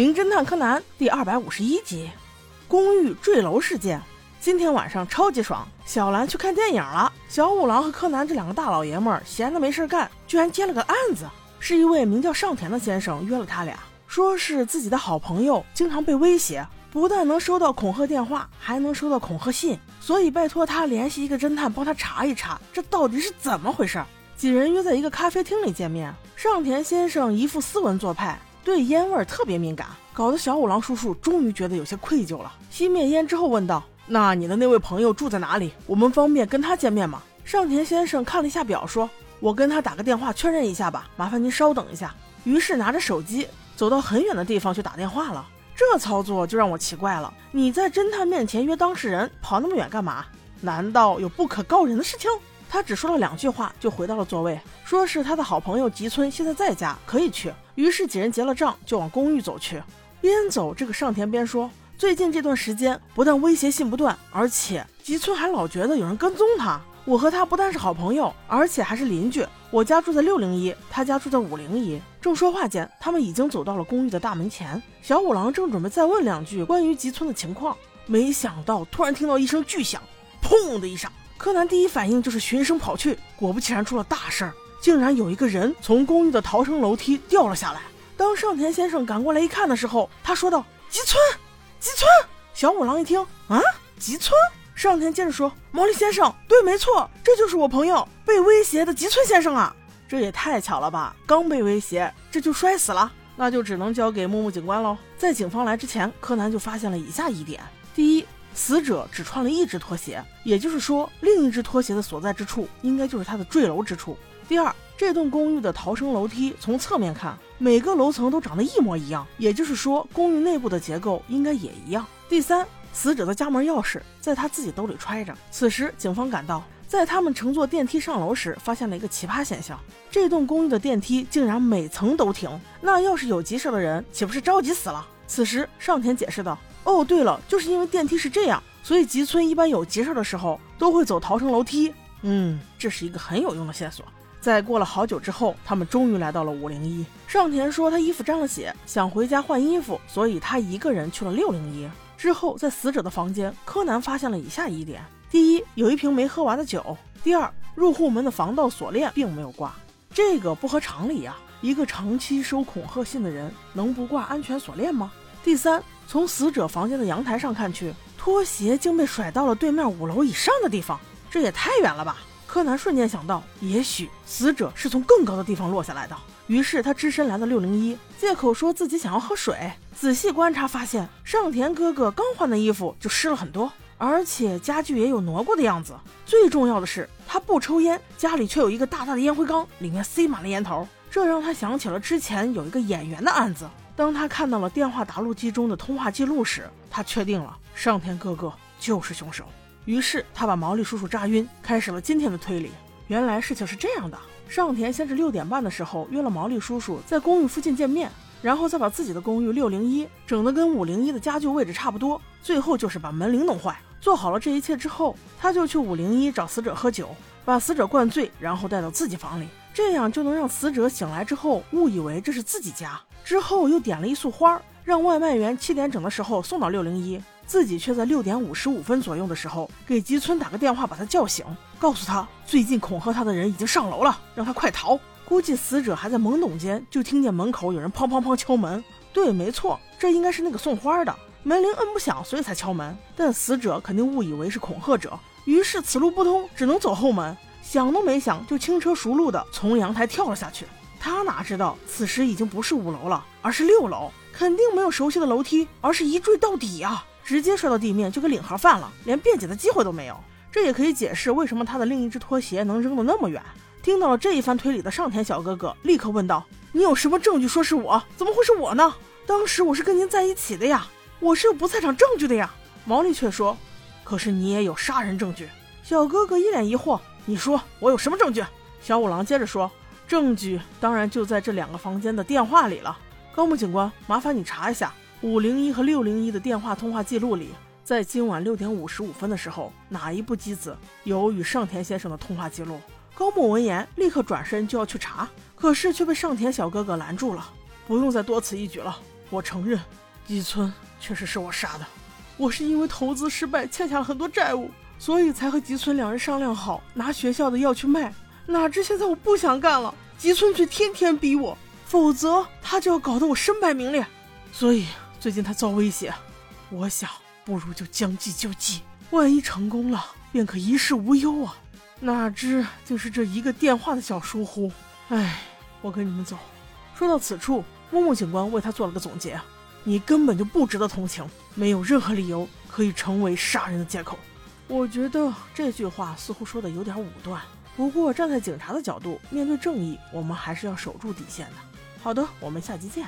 名侦探柯南第二百五十一集，公寓坠楼事件。今天晚上超级爽，小兰去看电影了。小五郎和柯南这两个大老爷们儿闲的没事干，居然接了个案子，是一位名叫上田的先生约了他俩，说是自己的好朋友经常被威胁，不但能收到恐吓电话，还能收到恐吓信，所以拜托他联系一个侦探帮他查一查，这到底是怎么回事。几人约在一个咖啡厅里见面，上田先生一副斯文做派。对烟味特别敏感，搞得小五郎叔叔终于觉得有些愧疚了。熄灭烟之后问道：“那你的那位朋友住在哪里？我们方便跟他见面吗？”上田先生看了一下表，说：“我跟他打个电话确认一下吧，麻烦您稍等一下。”于是拿着手机走到很远的地方去打电话了。这操作就让我奇怪了：你在侦探面前约当事人，跑那么远干嘛？难道有不可告人的事情？他只说了两句话，就回到了座位，说是他的好朋友吉村现在在家，可以去。于是几人结了账，就往公寓走去。边走，这个上田边说：“最近这段时间，不但威胁信不断，而且吉村还老觉得有人跟踪他。我和他不但是好朋友，而且还是邻居。我家住在六零一，他家住在五零一。”正说话间，他们已经走到了公寓的大门前。小五郎正准备再问两句关于吉村的情况，没想到突然听到一声巨响，砰的一声。柯南第一反应就是循声跑去，果不其然出了大事儿，竟然有一个人从公寓的逃生楼梯掉了下来。当上田先生赶过来一看的时候，他说道：“吉村，吉村！”小五郎一听，啊，吉村！上田接着说：“毛利先生，对，没错，这就是我朋友被威胁的吉村先生啊！这也太巧了吧，刚被威胁，这就摔死了，那就只能交给木木警官喽。”在警方来之前，柯南就发现了以下疑点：死者只穿了一只拖鞋，也就是说，另一只拖鞋的所在之处应该就是他的坠楼之处。第二，这栋公寓的逃生楼梯从侧面看，每个楼层都长得一模一样，也就是说，公寓内部的结构应该也一样。第三，死者的家门钥匙在他自己兜里揣着。此时，警方赶到，在他们乘坐电梯上楼时，发现了一个奇葩现象：这栋公寓的电梯竟然每层都停。那要是有急事的人，岂不是着急死了？此时，上田解释道。哦，对了，就是因为电梯是这样，所以吉村一般有急事的时候都会走逃生楼梯。嗯，这是一个很有用的线索。在过了好久之后，他们终于来到了五零一。上田说他衣服沾了血，想回家换衣服，所以他一个人去了六零一。之后，在死者的房间，柯南发现了以下疑点：第一，有一瓶没喝完的酒；第二，入户门的防盗锁链并没有挂，这个不合常理呀。一个长期收恐吓信的人能不挂安全锁链吗？第三。从死者房间的阳台上看去，拖鞋竟被甩到了对面五楼以上的地方，这也太远了吧！柯南瞬间想到，也许死者是从更高的地方落下来的。于是他只身来到六零一，借口说自己想要喝水。仔细观察发现，上田哥哥刚换的衣服就湿了很多，而且家具也有挪过的样子。最重要的是，他不抽烟，家里却有一个大大的烟灰缸，里面塞满了烟头，这让他想起了之前有一个演员的案子。当他看到了电话答录机中的通话记录时，他确定了上田哥哥就是凶手。于是他把毛利叔叔炸晕，开始了今天的推理。原来事情是这样的：上田先是六点半的时候约了毛利叔叔在公寓附近见面，然后再把自己的公寓六零一整得跟五零一的家具位置差不多，最后就是把门铃弄坏。做好了这一切之后，他就去五零一找死者喝酒，把死者灌醉，然后带到自己房里，这样就能让死者醒来之后误以为这是自己家。之后又点了一束花，让外卖员七点整的时候送到六零一，自己却在六点五十五分左右的时候给吉村打个电话，把他叫醒，告诉他最近恐吓他的人已经上楼了，让他快逃。估计死者还在懵懂间，就听见门口有人砰砰砰敲门。对，没错，这应该是那个送花的。门铃摁不响，所以才敲门。但死者肯定误以为是恐吓者，于是此路不通，只能走后门。想都没想，就轻车熟路的从阳台跳了下去。他哪知道，此时已经不是五楼了，而是六楼，肯定没有熟悉的楼梯，而是一坠到底啊！直接摔到地面，就跟领盒饭了，连辩解的机会都没有。这也可以解释为什么他的另一只拖鞋能扔得那么远。听到了这一番推理的上田小哥哥立刻问道：“你有什么证据说是我？怎么会是我呢？当时我是跟您在一起的呀，我是有不在场证据的呀。”毛利却说：“可是你也有杀人证据。”小哥哥一脸疑惑：“你说我有什么证据？”小五郎接着说。证据当然就在这两个房间的电话里了。高木警官，麻烦你查一下五零一和六零一的电话通话记录里，在今晚六点五十五分的时候，哪一部机子有与上田先生的通话记录？高木闻言，立刻转身就要去查，可是却被上田小哥哥拦住了。不用再多此一举了，我承认，吉村确实是我杀的。我是因为投资失败欠下了很多债务，所以才和吉村两人商量好拿学校的药去卖。哪知现在我不想干了，吉村却天天逼我，否则他就要搞得我身败名裂。所以最近他遭威胁，我想不如就将计就计，万一成功了，便可一世无忧啊！哪知竟是这一个电话的小疏忽。唉，我跟你们走。说到此处，木木警官为他做了个总结。你根本就不值得同情，没有任何理由可以成为杀人的借口。我觉得这句话似乎说的有点武断，不过站在警察的角度，面对正义，我们还是要守住底线的。好的，我们下期见。